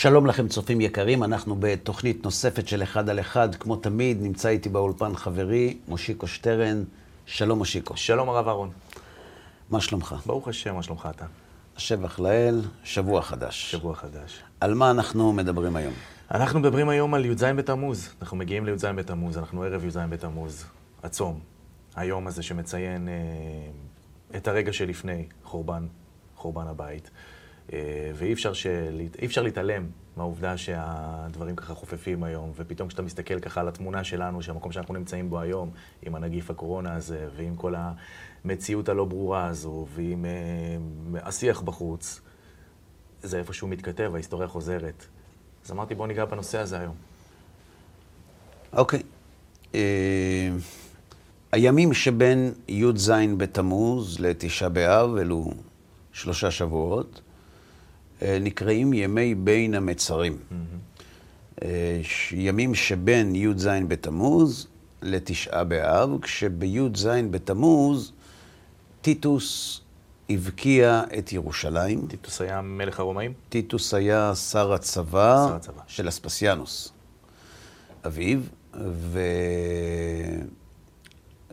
שלום לכם, צופים יקרים, אנחנו בתוכנית נוספת של אחד על אחד. כמו תמיד, נמצא איתי באולפן חברי, מושיקו שטרן. שלום, מושיקו. שלום, הרב אהרון. מה שלומך? ברוך השם, מה שלומך אתה? השבח לאל, שבוע חדש. שבוע חדש. על מה אנחנו מדברים היום? אנחנו מדברים היום על י"ז בתמוז. אנחנו מגיעים לי"ז בתמוז, אנחנו ערב י"ז בתמוז, הצום. היום הזה שמציין אה, את הרגע שלפני חורבן, חורבן הבית. אה, ואי אפשר, של... אפשר להתעלם מהעובדה שהדברים ככה חופפים היום, ופתאום כשאתה מסתכל ככה על התמונה שלנו, שהמקום שאנחנו נמצאים בו היום, עם הנגיף הקורונה הזה, ועם כל המציאות הלא ברורה הזו, ועם uh, השיח בחוץ, זה איפשהו מתכתב, ההיסטוריה חוזרת. אז אמרתי, בואו ניגע בנושא הזה היום. אוקיי. Okay. אה, uh, הימים שבין י"ז בתמוז לתשעה באב, אלו שלושה שבועות. אה, נקראים ימי בין המצרים. Mm-hmm. ימים שבין י"ז בתמוז לתשעה באב, כשבי"ז בתמוז טיטוס הבקיע את ירושלים. טיטוס היה מלך הרומאים? טיטוס היה שר הצבא, שר הצבא. של אספסיאנוס, אביו,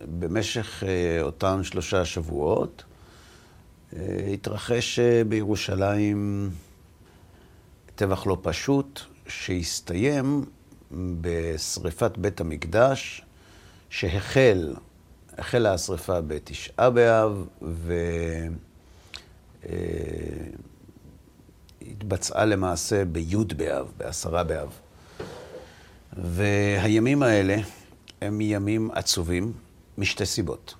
ובמשך אה, אותם שלושה שבועות אה, התרחש אה, בירושלים טבח לא פשוט, שהסתיים בשריפת בית המקדש, שהחל, החלה השריפה בתשעה באב, והתבצעה למעשה בי' באב, בעשרה באב. והימים האלה הם ימים עצובים משתי סיבות.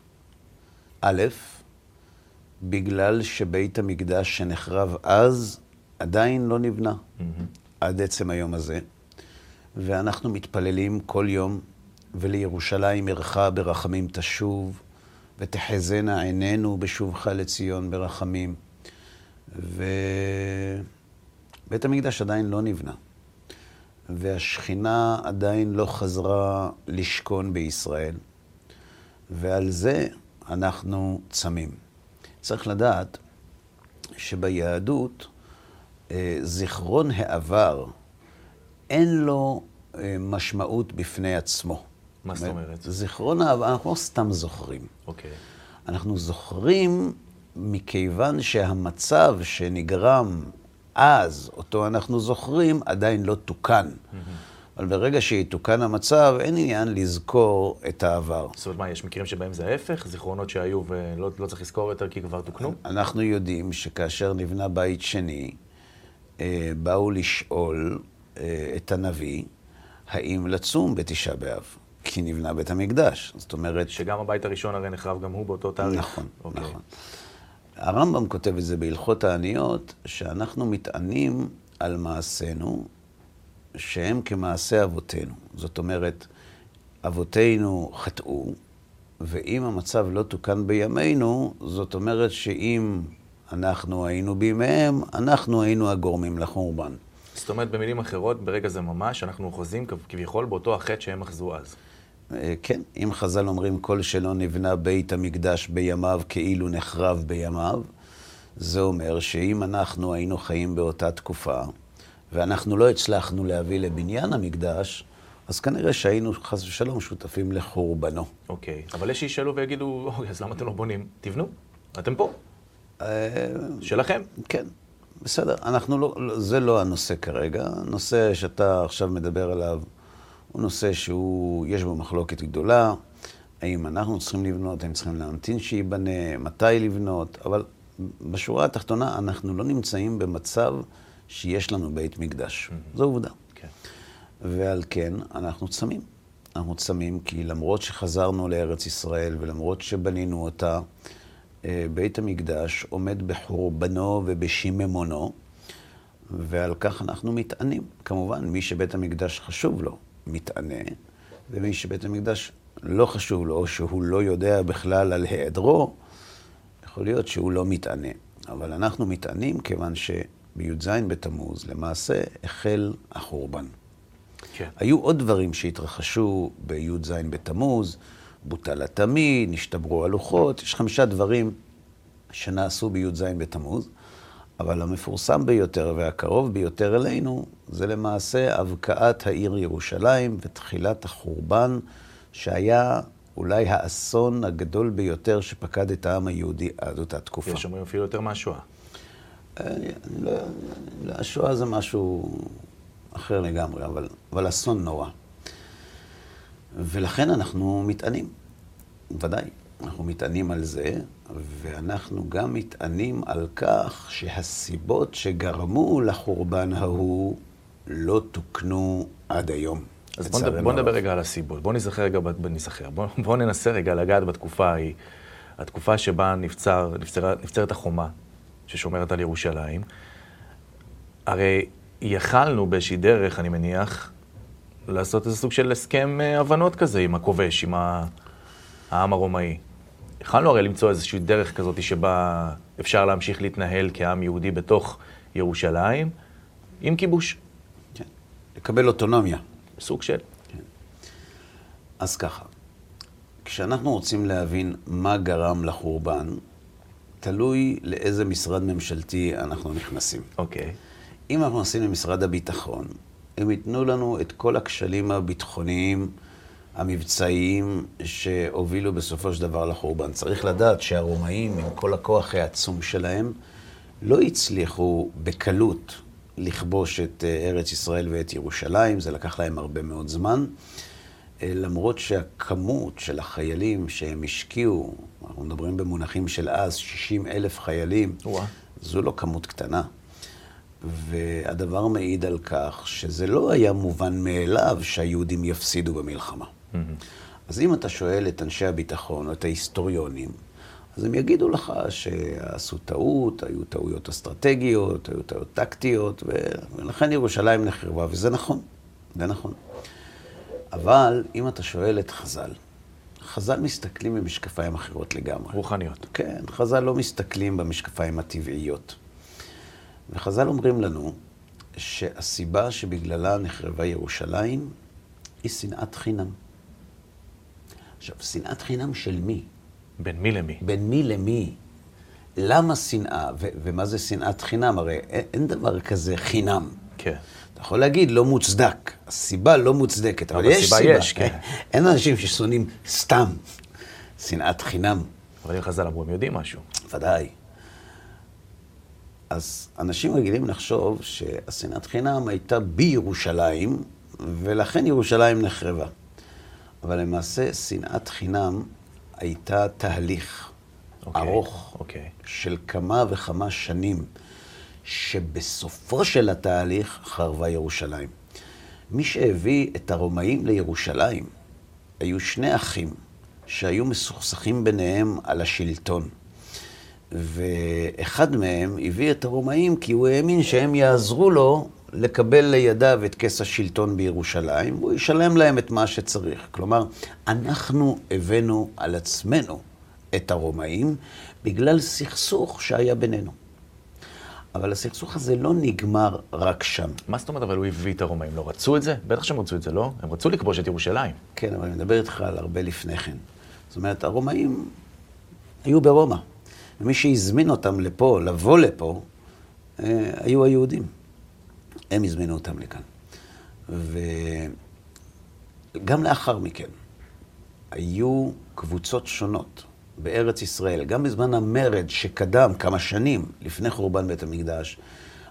א', בגלל שבית המקדש שנחרב אז עדיין לא נבנה mm-hmm. עד עצם היום הזה, ואנחנו מתפללים כל יום, ולירושלים עירך ברחמים תשוב, ותחזינה עינינו בשובך לציון ברחמים. ובית המקדש עדיין לא נבנה, והשכינה עדיין לא חזרה לשכון בישראל, ועל זה אנחנו צמים. צריך לדעת שביהדות אה, זיכרון העבר אין לו אה, משמעות בפני עצמו. מה זאת אומרת? זיכרון העבר, אנחנו לא סתם זוכרים. אוקיי. אנחנו זוכרים מכיוון שהמצב שנגרם אז, אותו אנחנו זוכרים, עדיין לא תוקן. Mm-hmm. אבל ברגע שיתוקן המצב, אין עניין לזכור את העבר. זאת אומרת, מה, יש מקרים שבהם זה ההפך? זיכרונות שהיו ולא לא צריך לזכור יותר כי כבר תוקנו? אנחנו יודעים שכאשר נבנה בית שני, אה, באו לשאול אה, את הנביא, האם לצום בתשעה באב? כי נבנה בית המקדש. זאת אומרת... שגם הבית הראשון הרי נחרב גם הוא באותו תאריך. נכון. אוקיי. נכון. הרמב"ם כותב את זה בהלכות העניות, שאנחנו מתענים על מעשינו שהם כמעשה אבותינו. זאת אומרת, אבותינו חטאו, ואם המצב לא תוקן בימינו, זאת אומרת שאם אנחנו היינו בימיהם, אנחנו היינו הגורמים לחורבן. זאת אומרת, במילים אחרות, ברגע זה ממש, אנחנו אוחזים כביכול באותו החטא שהם אחזו אז. אה, כן, אם חז"ל אומרים כל שלא נבנה בית המקדש בימיו כאילו נחרב בימיו, זה אומר שאם אנחנו היינו חיים באותה תקופה, ואנחנו לא הצלחנו להביא לבניין המקדש, אז כנראה שהיינו חס ושלום שותפים לחורבנו. אוקיי, okay. אבל יש שישאלו ויגידו, אוקיי, אז למה אתם לא בונים? תבנו, אתם פה. אה, שלכם. כן, בסדר. אנחנו לא, זה לא הנושא כרגע. הנושא שאתה עכשיו מדבר עליו הוא נושא שהוא, יש בו מחלוקת גדולה. האם אנחנו צריכים לבנות, האם צריכים להמתין שייבנה, מתי לבנות, אבל בשורה התחתונה אנחנו לא נמצאים במצב שיש לנו בית מקדש. Mm-hmm. זו עובדה. כן. ועל כן אנחנו צמים. אנחנו צמים כי למרות שחזרנו לארץ ישראל ולמרות שבנינו אותה, אה, בית המקדש עומד בחורבנו ובשיממונו, ועל כך אנחנו מתענים. כמובן, מי שבית המקדש חשוב לו, מתענה, ומי שבית המקדש לא חשוב לו, או שהוא לא יודע בכלל על היעדרו, יכול להיות שהוא לא מתענה. אבל אנחנו מתענים כיוון ש... בי"ז בתמוז, למעשה החל החורבן. כן. היו עוד דברים שהתרחשו בי"ז בתמוז, בוטל התמיד, נשתברו הלוחות, יש חמישה דברים שנעשו בי"ז בתמוז, אבל המפורסם ביותר והקרוב ביותר אלינו, זה למעשה הבקעת העיר ירושלים ותחילת החורבן, שהיה אולי האסון הגדול ביותר שפקד את העם היהודי עד אותה תקופה. יש אומרים אפילו יותר מהשואה. אה, לא, לא, השואה זה משהו אחר לגמרי, אבל, אבל אסון נורא. ולכן אנחנו מתענים, ודאי. אנחנו מתענים על זה, ואנחנו גם מתענים על כך שהסיבות שגרמו לחורבן ההוא לא תוקנו עד היום. אז בוא נדבר, בוא נדבר רגע על הסיבות. בוא נזכר רגע, נזכר. בוא, בוא ננסה רגע לגעת בתקופה ההיא, התקופה שבה נפצר, נפצר, נפצרת החומה ששומרת על ירושלים. הרי יכלנו באיזושהי דרך, אני מניח, לעשות איזה סוג של הסכם אה, הבנות כזה עם הכובש, עם העם הרומאי. יכלנו הרי למצוא איזושהי דרך כזאת שבה אפשר להמשיך להתנהל כעם יהודי בתוך ירושלים, עם כיבוש. כן, לקבל אוטונומיה. סוג של. כן. אז ככה, כשאנחנו רוצים להבין מה גרם לחורבן, תלוי לאיזה משרד ממשלתי אנחנו נכנסים. אוקיי. אם אנחנו נכנסים למשרד הביטחון, הם ייתנו לנו את כל הכשלים הביטחוניים, המבצעיים, שהובילו בסופו של דבר לחורבן. צריך לדעת שהרומאים, עם כל הכוח העצום שלהם, לא הצליחו בקלות לכבוש את אה, ארץ ישראל ואת ירושלים, זה לקח להם הרבה מאוד זמן. אה, למרות שהכמות של החיילים שהם השקיעו, אנחנו מדברים במונחים של אז, 60 אלף חיילים, ווא. זו לא כמות קטנה. והדבר מעיד על כך שזה לא היה מובן מאליו שהיהודים יפסידו במלחמה. Mm-hmm. אז אם אתה שואל את אנשי הביטחון או את ההיסטוריונים, אז הם יגידו לך שעשו טעות, היו טעויות אסטרטגיות, היו טעויות טקטיות, ולכן ירושלים נחרבה, וזה נכון, זה נכון. אבל אם אתה שואל את חז"ל, חז"ל מסתכלים במשקפיים אחרות לגמרי. רוחניות. כן, חז"ל לא מסתכלים במשקפיים הטבעיות. וחז"ל אומרים לנו שהסיבה שבגללה נחרבה ירושלים היא שנאת חינם. עכשיו, שנאת חינם של מי? בין מי למי? בין מי למי? למה שנאה? ו- ומה זה שנאת חינם? הרי אין, אין דבר כזה חינם. כן. אתה יכול להגיד לא מוצדק, הסיבה לא מוצדקת, אבל, אבל יש סיבה. יש, כן. אין אנשים ששונאים סתם שנאת חינם. אבל אם חז"ל אמרו, הם יודעים משהו. ודאי. אז אנשים רגילים לחשוב שהשנאת חינם הייתה בירושלים, ולכן ירושלים נחרבה. אבל למעשה, שנאת חינם הייתה תהליך okay. אוקיי, ארוך okay. אוקיי. של כמה וכמה שנים, שבסופו של התהליך חרבה ירושלים. מי שהביא את הרומאים לירושלים היו שני אחים שהיו מסוכסכים ביניהם על השלטון. ואחד מהם הביא את הרומאים כי הוא האמין שהם יעזרו לו לקבל לידיו את כס השלטון בירושלים, והוא ישלם להם את מה שצריך. כלומר, אנחנו הבאנו על עצמנו את הרומאים בגלל סכסוך שהיה בינינו. אבל הסכסוך הזה לא נגמר רק שם. מה זאת אומרת, אבל הוא הביא את הרומאים? לא רצו את זה? בטח שהם רצו את זה, לא? הם רצו לכבוש את ירושלים. כן, אבל אני מדבר איתך על הרבה לפני כן. זאת אומרת, הרומאים היו ברומא. ומי שהזמין אותם לפה, לבוא לפה, אה, היו היהודים. הם הזמינו אותם לכאן. וגם לאחר מכן, היו קבוצות שונות בארץ ישראל, גם בזמן המרד שקדם כמה שנים לפני חורבן בית המקדש,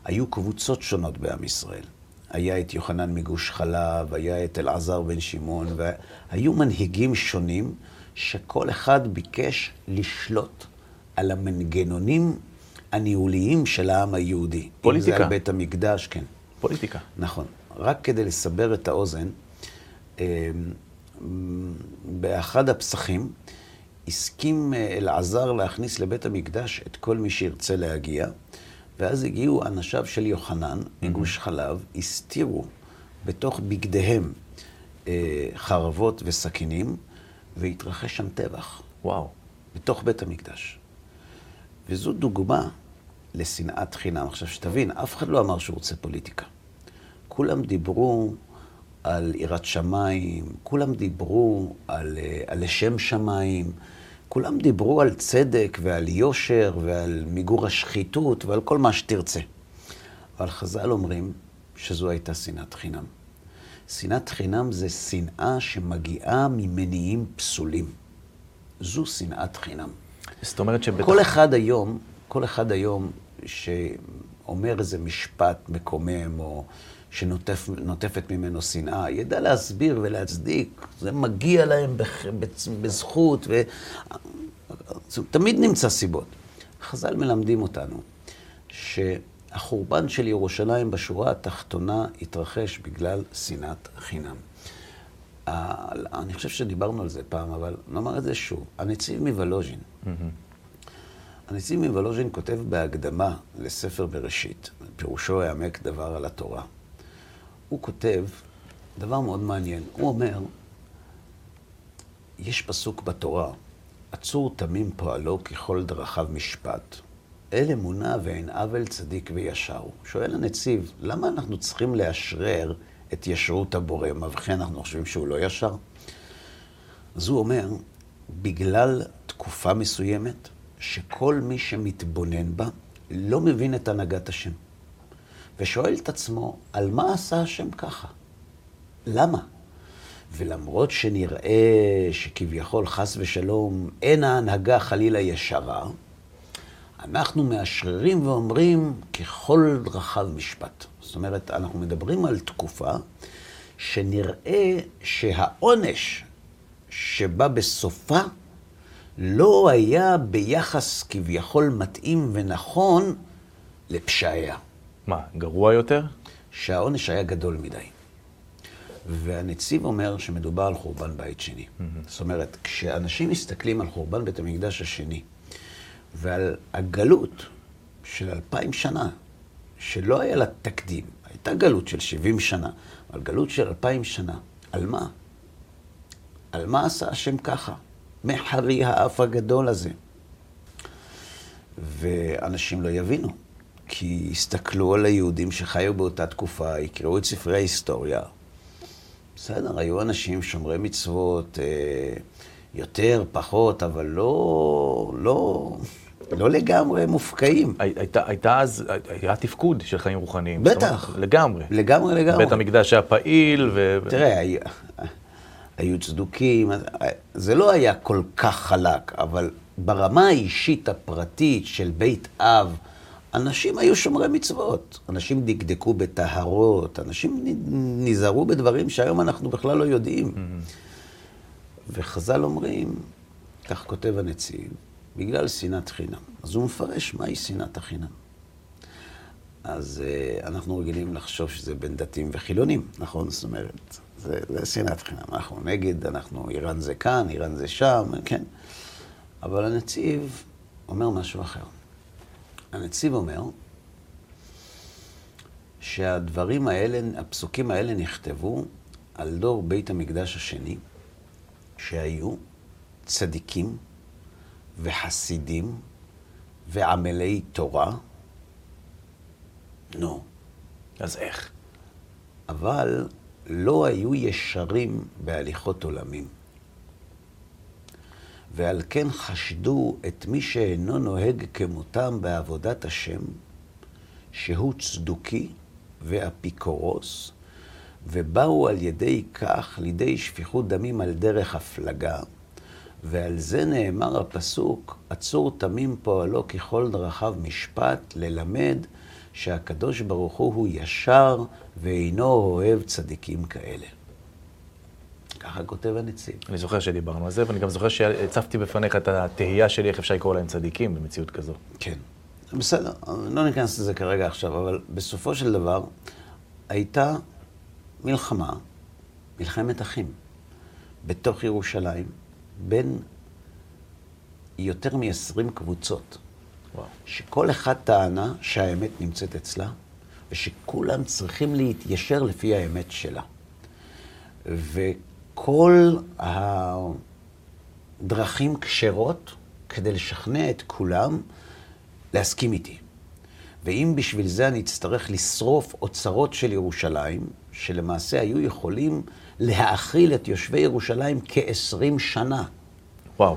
היו קבוצות שונות בעם ישראל. היה את יוחנן מגוש חלב, היה את אלעזר בן שמעון, והיו מנהיגים שונים שכל אחד ביקש לשלוט על המנגנונים הניהוליים של העם היהודי. פוליטיקה. אם זה על בית המקדש, כן. פוליטיקה. נכון. רק כדי לסבר את האוזן, אמ, באחד הפסחים הסכים אה, אלעזר להכניס לבית המקדש את כל מי שירצה להגיע, ואז הגיעו אנשיו של יוחנן מגוש חלב, הסתירו בתוך בגדיהם אה, חרבות וסכינים, והתרחש שם טבח. וואו. בתוך בית המקדש. וזו דוגמה לשנאת חינם. עכשיו, שתבין, אף אחד לא אמר שהוא רוצה פוליטיקה. כולם דיברו על יראת שמיים, כולם דיברו על, אה, על לשם שמיים, כולם דיברו על צדק ועל יושר ועל מיגור השחיתות ועל כל מה שתרצה. אבל חז"ל אומרים שזו הייתה שנאת חינם. שנאת חינם זה שנאה שמגיעה ממניעים פסולים. זו שנאת חינם. זאת אומרת שבתוך... כל אחד היום, כל אחד היום שאומר איזה משפט מקומם, או שנוטפת ממנו שנאה, ידע להסביר ולהצדיק. זה מגיע להם בח... בזכות, ו... תמיד נמצא סיבות. חז"ל מלמדים אותנו שהחורבן של ירושלים בשורה התחתונה התרחש בגלל שנאת חינם. אני חושב שדיברנו על זה פעם, אבל נאמר את זה שוב. הנציב מוולוז'ין, mm-hmm. הנציב מוולוז'ין כותב בהקדמה לספר בראשית, פירושו העמק דבר על התורה. הוא כותב דבר מאוד מעניין. הוא אומר, יש פסוק בתורה, עצור תמים פועלו ככל דרכיו משפט. אל אמונה ואין עוול צדיק וישר. שואל הנציב, למה אנחנו צריכים לאשרר את ישרות הבורא? וכן אנחנו חושבים שהוא לא ישר? אז הוא אומר, בגלל תקופה מסוימת, שכל מי שמתבונן בה לא מבין את הנהגת השם. ושואל את עצמו, על מה עשה השם ככה? למה? ולמרות שנראה שכביכול, חס ושלום, אין ההנהגה חלילה ישרה, אנחנו מאשררים ואומרים, ככל דרכיו משפט. זאת אומרת, אנחנו מדברים על תקופה שנראה שהעונש שבא בסופה לא היה ביחס כביכול מתאים ונכון לפשעיה. מה, גרוע יותר? שהעונש היה גדול מדי. והנציב אומר שמדובר על חורבן בית שני. Mm-hmm. זאת אומרת, כשאנשים מסתכלים על חורבן בית המקדש השני, ועל הגלות של אלפיים שנה, שלא היה לה תקדים, הייתה גלות של שבעים שנה, אבל גלות של אלפיים שנה, על מה? על מה עשה השם ככה? מחרי האף הגדול הזה. ואנשים לא יבינו, כי יסתכלו על היהודים שחיו באותה תקופה, יקראו את ספרי ההיסטוריה. בסדר, היו אנשים שומרי מצוות, אה, יותר, פחות, אבל לא, לא, לא לגמרי מופקעים. הייתה, הייתה אז, היה תפקוד של חיים רוחניים. בטח. אומרת, לגמרי. לגמרי, לגמרי. בית המקדש היה פעיל ו... תראה, היו צדוקים, זה לא היה כל כך חלק, אבל ברמה האישית הפרטית של בית אב, אנשים היו שומרי מצוות. אנשים דקדקו בטהרות, אנשים נזהרו בדברים שהיום אנחנו בכלל לא יודעים. Mm-hmm. וחז"ל אומרים, כך כותב הנציב, בגלל שנאת חינם. אז הוא מפרש מהי שנאת החינם. אז uh, אנחנו רגילים לחשוב שזה בין דתיים וחילונים, נכון? זאת אומרת, זה, זה שנאת חינם. אנחנו נגד, אנחנו, איראן זה כאן, איראן זה שם, כן. אבל הנציב אומר משהו אחר. הנציב אומר שהדברים האלה, הפסוקים האלה נכתבו על דור בית המקדש השני, שהיו צדיקים וחסידים ועמלי תורה. נו. אז איך? אבל לא היו ישרים בהליכות עולמים. ועל כן חשדו את מי שאינו נוהג כמותם בעבודת השם, שהוא צדוקי ואפיקורוס, ובאו על ידי כך לידי שפיכות דמים על דרך הפלגה, ועל זה נאמר הפסוק, עצור תמים פועלו ככל דרכיו משפט, ללמד שהקדוש ברוך הוא הוא ישר ואינו אוהב צדיקים כאלה. ככה כותב הנציב. אני זוכר שדיברנו על זה, ואני גם זוכר שהצפתי בפניך את התהייה שלי, איך אפשר לקרוא להם צדיקים במציאות כזו. כן. בסדר, לא ניכנס לזה כרגע עכשיו, אבל בסופו של דבר הייתה מלחמה, מלחמת אחים, בתוך ירושלים, בין יותר מ-20 קבוצות. שכל אחת טענה שהאמת נמצאת אצלה, ושכולם צריכים להתיישר לפי האמת שלה. וכל הדרכים כשרות כדי לשכנע את כולם להסכים איתי. ואם בשביל זה אני אצטרך לשרוף אוצרות של ירושלים, שלמעשה היו יכולים להאכיל את יושבי ירושלים כ-20 שנה. וואו.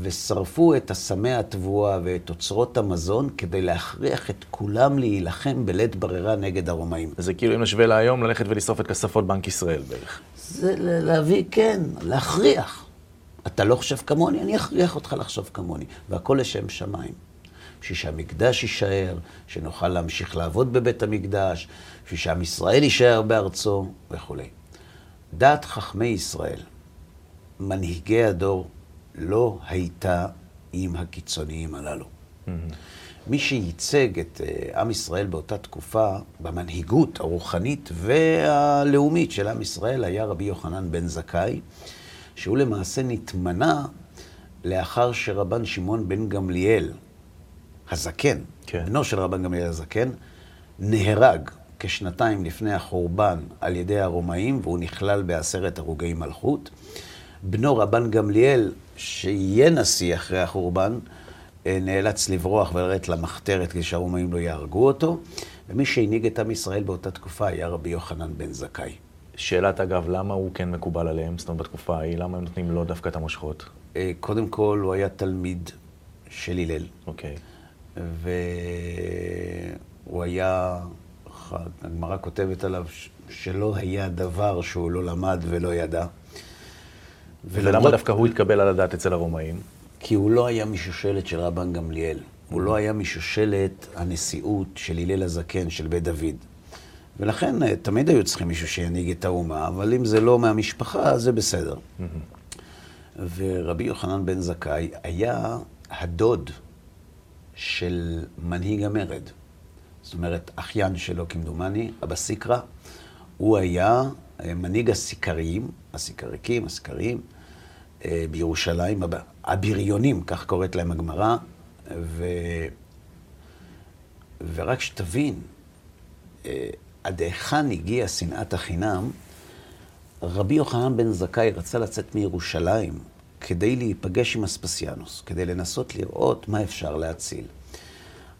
ושרפו את אסמי התבואה ואת אוצרות המזון כדי להכריח את כולם להילחם בלית ברירה נגד הרומאים. זה כאילו אם נשווה להיום, ללכת ולשרוף את כספות בנק ישראל בערך. זה להביא, כן, להכריח. אתה לא חושב כמוני, אני אכריח אותך לחשוב כמוני. והכל לשם שמיים. בשביל שהמקדש יישאר, שנוכל להמשיך לעבוד בבית המקדש, בשביל שעם ישראל יישאר בארצו וכולי. דעת חכמי ישראל, מנהיגי הדור, לא הייתה עם הקיצוניים הללו. Mm-hmm. מי שייצג את uh, עם ישראל באותה תקופה, במנהיגות הרוחנית והלאומית של עם ישראל, היה רבי יוחנן בן זכאי, שהוא למעשה נתמנה לאחר שרבן שמעון בן גמליאל, הזקן, כן. בנו של רבן גמליאל הזקן, נהרג כשנתיים לפני החורבן על ידי הרומאים, והוא נכלל בעשרת הרוגי מלכות. בנו רבן גמליאל, שיהיה נשיא אחרי החורבן, אה, נאלץ לברוח ולרדת למחתרת כדי שהרומאים לא יהרגו אותו, ומי שהנהיג את עם ישראל באותה תקופה היה רבי יוחנן בן זכאי. שאלת אגב, למה הוא כן מקובל עליהם, זאת אומרת בתקופה ההיא, למה הם נותנים לו דווקא את המושכות? אה, קודם כל, הוא היה תלמיד של הלל. אוקיי. והוא היה, הגמרא כותבת עליו שלא היה דבר שהוא לא למד ולא ידע. ולמה דווקא הוא התקבל על הדעת אצל הרומאים? כי הוא לא היה משושלת של רבן גמליאל. הוא לא היה משושלת הנשיאות של הלל הזקן, של בית דוד. ולכן אה, תמיד היו צריכים מישהו שינהיג את האומה, אבל אם זה לא מהמשפחה, זה בסדר. ורבי יוחנן בן זכאי היה הדוד של מנהיג המרד. זאת אומרת, אחיין שלו כמדומני, אבא סיקרא, הוא היה אה, מנהיג הסיקריים, הסיקריקים, הסיקריים, בירושלים, הבריונים, כך קוראת להם הגמרא, ו... ורק שתבין, אה, עד היכן הגיעה שנאת החינם, רבי יוחנן בן זכאי רצה לצאת מירושלים כדי להיפגש עם אספסיאנוס, כדי לנסות לראות מה אפשר להציל.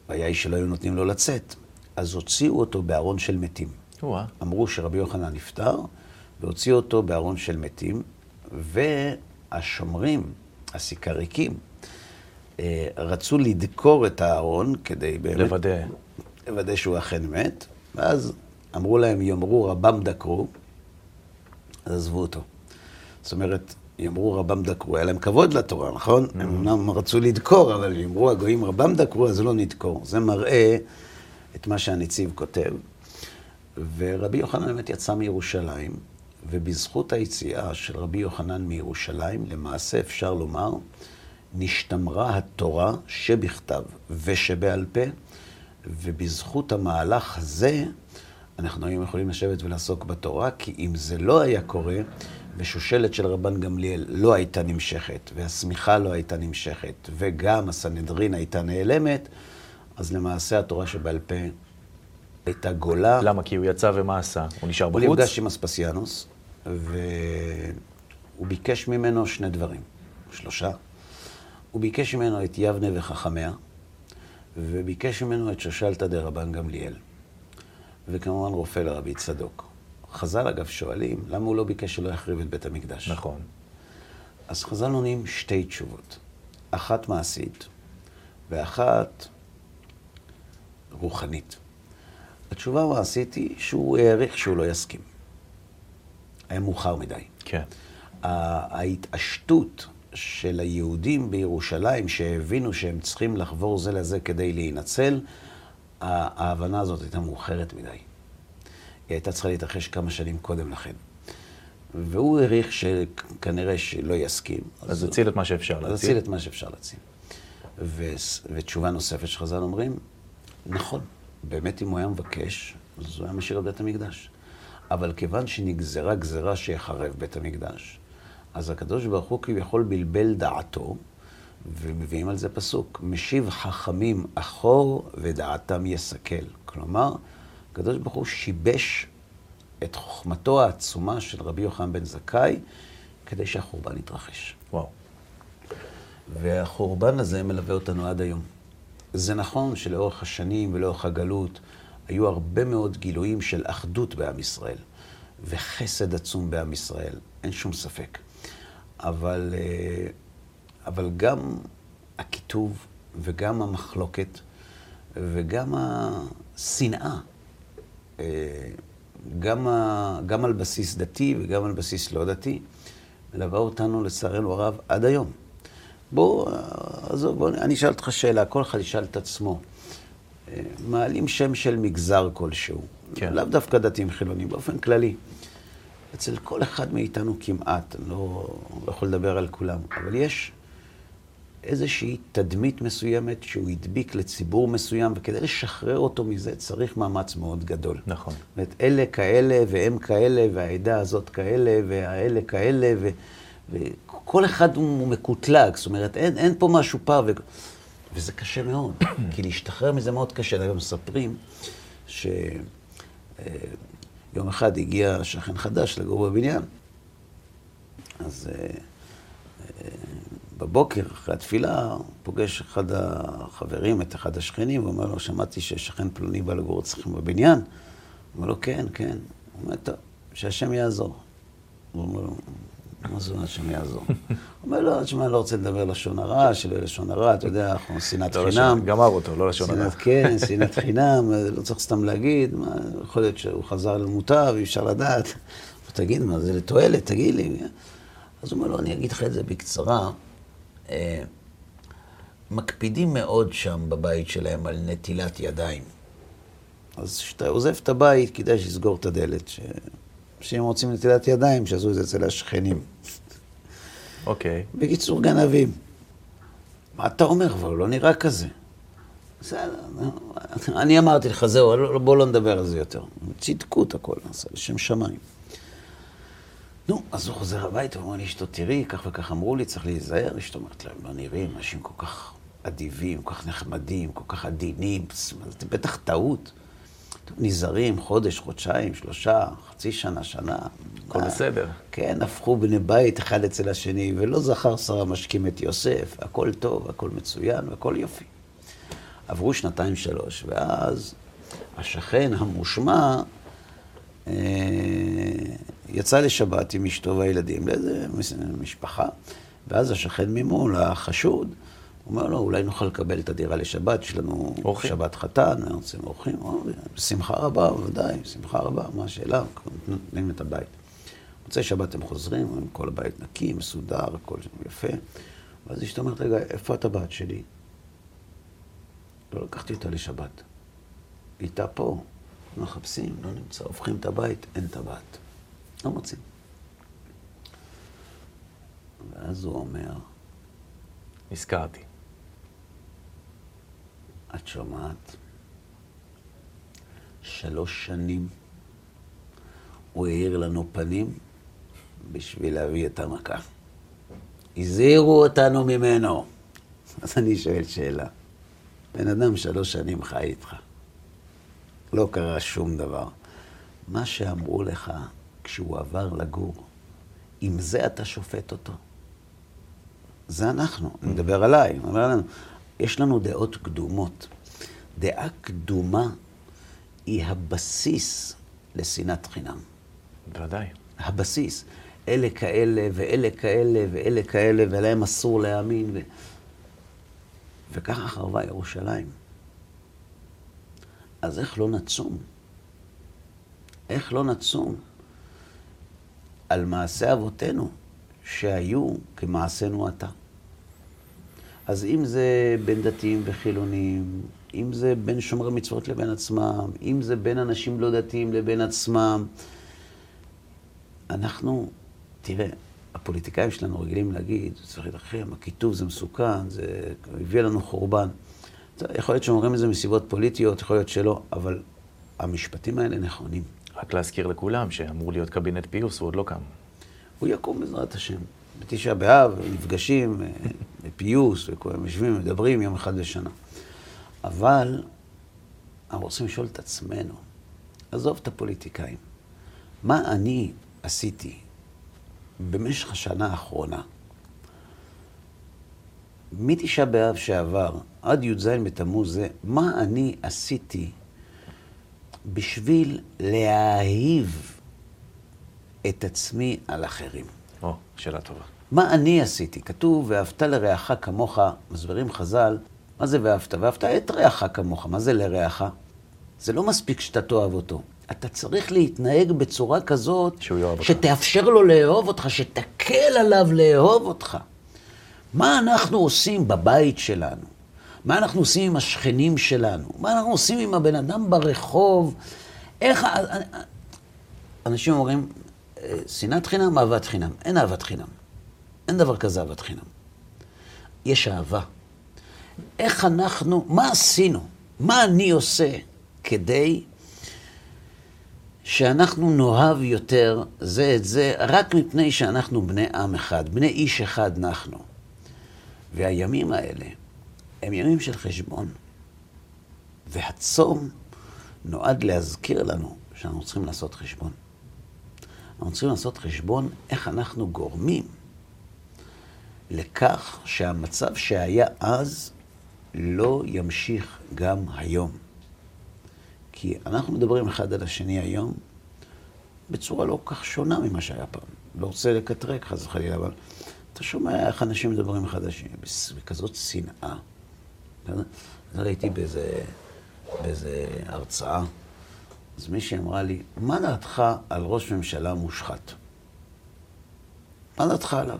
הבעיה היא שלא היו נותנים לו לצאת, אז הוציאו אותו בארון של מתים. ווא. אמרו שרבי יוחנן נפטר, והוציאו אותו בארון של מתים, והשומרים, הסיקריקים, אה, רצו לדקור את הארון כדי באמת... לוודא. לוודא שהוא אכן מת, ואז אמרו להם, יאמרו רבם דקרו, אז עזבו אותו. זאת אומרת, יאמרו רבם דקרו, היה להם כבוד לתורה, נכון? Mm-hmm. הם אמנם רצו לדקור, אבל יאמרו הגויים רבם דקרו, אז לא נדקור. זה מראה את מה שהנציב כותב. ורבי יוחנן באמת יצא מירושלים, ובזכות היציאה של רבי יוחנן מירושלים, למעשה אפשר לומר, נשתמרה התורה שבכתב ושבעל פה, ובזכות המהלך הזה, אנחנו היום יכולים לשבת ולעסוק בתורה, כי אם זה לא היה קורה, ושושלת של רבן גמליאל לא הייתה נמשכת, והשמיכה לא הייתה נמשכת, וגם הסנהדרין הייתה נעלמת, אז למעשה התורה שבעל פה הייתה גולה. למה? כי הוא יצא ומה עשה? הוא נשאר בחוץ? הוא נפגש עם אספסיאנוס, והוא ביקש ממנו שני דברים, שלושה. הוא ביקש ממנו את יבנה וחכמיה, וביקש ממנו את שושלתא דרבן גמליאל. וכמובן רופא לרבי צדוק. חז"ל, אגב, שואלים, למה הוא לא ביקש שלא יחריב את בית המקדש? נכון. אז חז"ל עונים שתי תשובות. אחת מעשית, ואחת רוחנית. התשובה המעשית היא שהוא העריך שהוא לא יסכים. היה מאוחר מדי. כן. ההתעשתות של היהודים בירושלים, שהבינו שהם צריכים לחבור זה לזה כדי להינצל, ההבנה הזאת הייתה מאוחרת מדי. היא הייתה צריכה להתרחש כמה שנים קודם לכן. והוא העריך שכנראה שלא יסכים. אז הציל את מה שאפשר להציל. אז הציל את מה שאפשר להציל. ו... ותשובה נוספת שחז"ל אומרים, נכון, באמת אם הוא היה מבקש, אז הוא היה משאיר את בית המקדש. אבל כיוון שנגזרה גזרה שיחרב בית המקדש, אז הקדוש ברוך הוא כביכול בלבל דעתו, ומביאים על זה פסוק, משיב חכמים אחור ודעתם יסכל. כלומר, הקדוש ברוך הוא שיבש את חוכמתו העצומה של רבי יוחנן בן זכאי, כדי שהחורבן יתרחש. וואו. והחורבן הזה מלווה אותנו עד היום. זה נכון שלאורך השנים ולאורך הגלות היו הרבה מאוד גילויים של אחדות בעם ישראל, וחסד עצום בעם ישראל, אין שום ספק. אבל uh, אבל גם הקיטוב וגם המחלוקת וגם השנאה, אה, גם, ה, גם על בסיס דתי וגם על בסיס לא דתי, מלווה אותנו לצערנו הרב עד היום. בואו, עזוב, בוא, אני אשאל אותך שאלה, כל אחד ישאל את עצמו. מעלים שם של מגזר כלשהו, כן. לאו דווקא דתיים חילונים, באופן כללי. אצל כל אחד מאיתנו כמעט, אני לא, לא יכול לדבר על כולם, אבל יש איזושהי תדמית מסוימת שהוא הדביק לציבור מסוים, וכדי לשחרר אותו מזה צריך מאמץ מאוד גדול. נכון. זאת אומרת, אלה כאלה, והם כאלה, והעדה הזאת כאלה, והאלה כאלה, ו, וכל אחד הוא מקוטלג, זאת אומרת, אין, אין פה משהו פער, ו, וזה קשה מאוד, כי להשתחרר מזה מאוד קשה. היום מספרים שיום אה, אחד הגיע שכן חדש לגור בבניין, אז... אה, אה, בבוקר, אחרי התפילה, פוגש אחד החברים, את אחד השכנים, ואומר לו, שמעתי ששכן פלוני בא לגור אצלכם בבניין. הוא אומר לו, כן, כן. הוא אומר, טוב, שהשם יעזור. הוא אומר לו, מה זה השם יעזור? הוא אומר לו, תשמע, אני לא רוצה לדבר לשון הרע, שלא לשון הרע, אתה יודע, אנחנו שנאת לא חינם. גמר אותו, לא לשון הרע. כן, שנאת חינם, לא צריך סתם להגיד, יכול להיות שהוא חזר למוטב, אי אפשר לדעת. תגיד, מה זה לתועלת, תגיד לי. אז הוא אומר לו, אני אגיד לך את זה בקצרה. אה, מקפידים מאוד שם בבית שלהם על נטילת ידיים. אז כשאתה עוזב את הבית, כדאי שתסגור את הדלת. ש... שאם רוצים נטילת ידיים, שיעשו את זה אצל השכנים. אוקיי. Okay. בקיצור, גנבים. מה אתה אומר? אבל הוא לא נראה כזה. בסדר, אני אמרתי לך, זהו, בוא לא נדבר על זה יותר. צדקות הכל נעשה, לשם שמיים. נו, אז הוא חוזר הביתה, הוא אומר לאשתו, תראי, כך וכך אמרו לי, צריך להיזהר. אשתו אומרת להם, לא נראים אנשים כל כך אדיבים, כל כך נחמדים, כל כך עדינים, זה בטח טעות. נזהרים, חודש, חודשיים, שלושה, חצי שנה, שנה. הכל בסדר. כן, הפכו בני בית אחד אצל השני, ולא זכר שר המשקים את יוסף, הכל טוב, הכל מצוין, והכל יופי. עברו שנתיים, שלוש, ואז השכן המושמע אה, יצא לשבת עם אשתו והילדים לאיזה משפחה, ואז השכן ממול, החשוד, אומר לו, אולי נוכל לקבל את הדירה לשבת, יש לנו אורחים. שבת חתן, רוצים אורחים. בשמחה רבה, בוודאי, בשמחה רבה, מה השאלה? נותנים את הבית. מוצאי שבת הם חוזרים, כל הבית נקי, מסודר, הכל יפה. ואז אשתו אומרת, רגע, איפה הטבעת שלי? לא לקחתי אותה לשבת. היא הייתה פה. מחפשים, לא נמצא, הופכים את הבית, אין טבעת. לא מוצאים. ואז הוא אומר... נזכרתי. את שומעת? שלוש שנים הוא האיר לנו פנים בשביל להביא את המכה. הזהירו אותנו ממנו. אז אני שואל שאלה. בן אדם שלוש שנים חי איתך. לא קרה שום דבר. מה שאמרו לך כשהוא עבר לגור, עם זה אתה שופט אותו. זה אנחנו, אני מדבר עליי, אני אומר לנו, יש לנו דעות קדומות. דעה קדומה היא הבסיס לשנאת חינם. בוודאי. הבסיס. אלה כאלה, ואלה כאלה, ואלה כאלה, ולהם אסור להאמין. ו... וככה חרבה ירושלים. אז איך לא נצום? איך לא נצום על מעשי אבותינו שהיו כמעשינו עתה? אז אם זה בין דתיים וחילונים, אם זה בין שומרי מצוות לבין עצמם, אם זה בין אנשים לא דתיים לבין עצמם, אנחנו, תראה, הפוליטיקאים שלנו רגילים להגיד, צריך להתרחם, הכיתוב זה מסוכן, זה הביא לנו חורבן. יכול להיות שאומרים את זה מסיבות פוליטיות, יכול להיות שלא, אבל המשפטים האלה נכונים. רק להזכיר לכולם שאמור להיות קבינט פיוס, הוא עוד לא קם. הוא יקום בעזרת השם. בתשעה באב, נפגשים, בפיוס, אה, והם יושבים ומדברים יום אחד בשנה. אבל אנחנו רוצים לשאול את עצמנו, עזוב את הפוליטיקאים, מה אני עשיתי במשך השנה האחרונה מתשעה באב שעבר עד י"ז בתמוז זה, מה אני עשיתי בשביל להאהיב את עצמי על אחרים? או, שאלה טובה. מה אני עשיתי? כתוב, ואהבת לרעך כמוך, מסבירים חז"ל, מה זה ואהבת? ואהבת את רעך כמוך, מה זה לרעך? זה לא מספיק שאתה תאהב אותו. אתה צריך להתנהג בצורה כזאת. שתאפשר לו לאהוב אותך, שתקל עליו לאהוב אותך. מה אנחנו עושים בבית שלנו? מה אנחנו עושים עם השכנים שלנו? מה אנחנו עושים עם הבן אדם ברחוב? איך... אנשים אומרים, שנאת חינם, אהבת חינם. אין אהבת חינם. אין דבר כזה אהבת חינם. יש אהבה. איך אנחנו, מה עשינו? מה אני עושה כדי שאנחנו נאהב יותר זה את זה, רק מפני שאנחנו בני עם אחד, בני איש אחד אנחנו. והימים האלה הם ימים של חשבון. והצום נועד להזכיר לנו שאנחנו צריכים לעשות חשבון. אנחנו צריכים לעשות חשבון איך אנחנו גורמים לכך שהמצב שהיה אז לא ימשיך גם היום. כי אנחנו מדברים אחד על השני היום בצורה לא כך שונה ממה שהיה פעם. לא רוצה לקטרק חס וחלילה, אבל אתה שומע איך אנשים מדברים אחד על השני, בכזאת שנאה. אז הייתי באיזה, באיזה הרצאה, אז מישהי אמרה לי, מה דעתך על ראש ממשלה מושחת? מה דעתך עליו?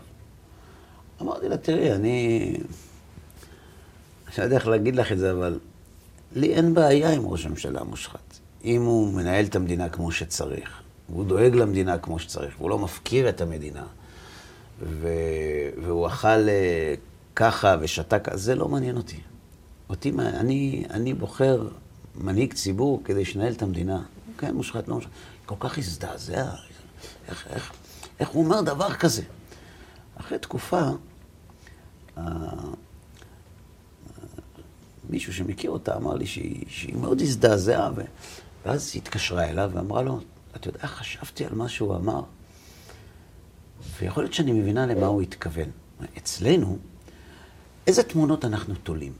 אמרתי לה, תראי, אני... אני לא יודע איך להגיד לך את זה, אבל לי אין בעיה עם ראש הממשלה מושחת. אם הוא מנהל את המדינה כמו שצריך, והוא דואג למדינה כמו שצריך, והוא לא מפקיר את המדינה, ו... והוא אכל אה, ככה ושתה ככה, זה לא מעניין אותי. אותי, אני, אני בוחר מנהיג ציבור כדי שנהל את המדינה. כן, מושחת, לא מושחת. כל כך הזדעזע, איך, איך, איך הוא אומר דבר כזה? אחרי תקופה, מישהו שמכיר אותה אמר לי שהיא, שהיא מאוד הזדעזעה, ו... ואז היא התקשרה אליו ואמרה לו, אתה יודע, חשבתי על מה שהוא אמר, ויכול להיות שאני מבינה למה הוא התכוון. אצלנו, איזה תמונות אנחנו תולים?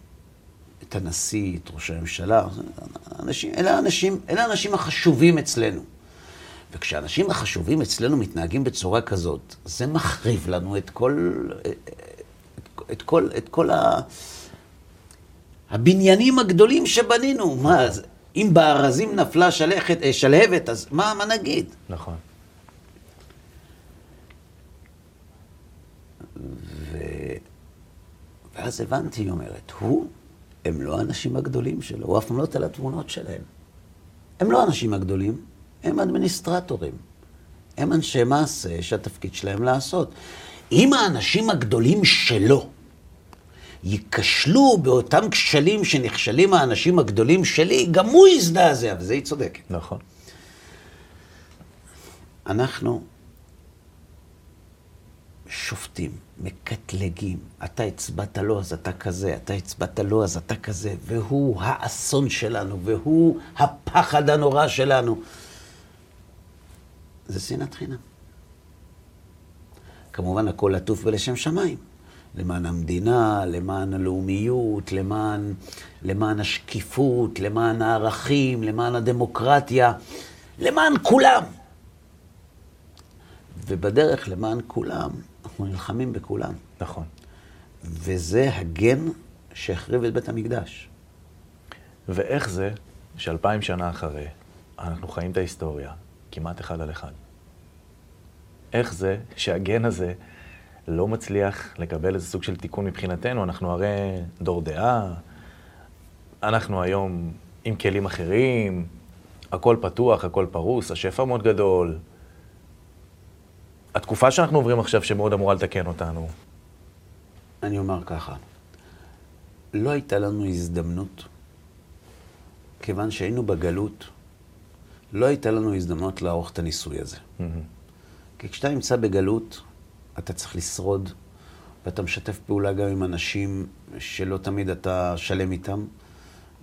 את הנשיא, את ראש הממשלה, אנשים, אלה, האנשים, אלה האנשים החשובים אצלנו. וכשהאנשים החשובים אצלנו מתנהגים בצורה כזאת, זה מחריב לנו את כל, את כל, את כל ה... הבניינים הגדולים שבנינו. מה, אם בארזים נפלה שלכת, אה, שלהבת, אז מה, מה נגיד? נכון. ו... ואז הבנתי, היא אומרת, הוא, הם לא האנשים הגדולים שלו, הוא אף לא תל התמונות שלהם. הם לא האנשים הגדולים, הם אדמיניסטרטורים. הם אנשי מעשה שהתפקיד שלהם לעשות. אם האנשים הגדולים שלו ייכשלו באותם כשלים שנכשלים האנשים הגדולים שלי, גם הוא יזדעזע, וזה היא צודקת. נכון. אנחנו שופטים, מקטלגים. אתה הצבעת לו, אז אתה כזה, אתה הצבעת לו, אז אתה כזה, והוא האסון שלנו, והוא הפחד הנורא שלנו. זה שנאת חינם. כמובן, הכל עטוף ולשם שמיים. למען המדינה, למען הלאומיות, למען, למען השקיפות, למען הערכים, למען הדמוקרטיה, למען כולם. ובדרך למען כולם, אנחנו נלחמים בכולם. נכון. וזה הגן שהחריב את בית המקדש. ואיך זה שאלפיים שנה אחרי, אנחנו חיים את ההיסטוריה כמעט אחד על אחד? איך זה שהגן הזה לא מצליח לקבל איזה סוג של תיקון מבחינתנו? אנחנו הרי דור דעה, אנחנו היום עם כלים אחרים, הכל פתוח, הכל פרוס, השפע מאוד גדול. התקופה שאנחנו עוברים עכשיו שמאוד אמורה לתקן אותנו. אני אומר ככה, לא הייתה לנו הזדמנות, כיוון שהיינו בגלות, לא הייתה לנו הזדמנות לערוך את הניסוי הזה. Mm-hmm. כי כשאתה נמצא בגלות, אתה צריך לשרוד, ואתה משתף פעולה גם עם אנשים שלא תמיד אתה שלם איתם,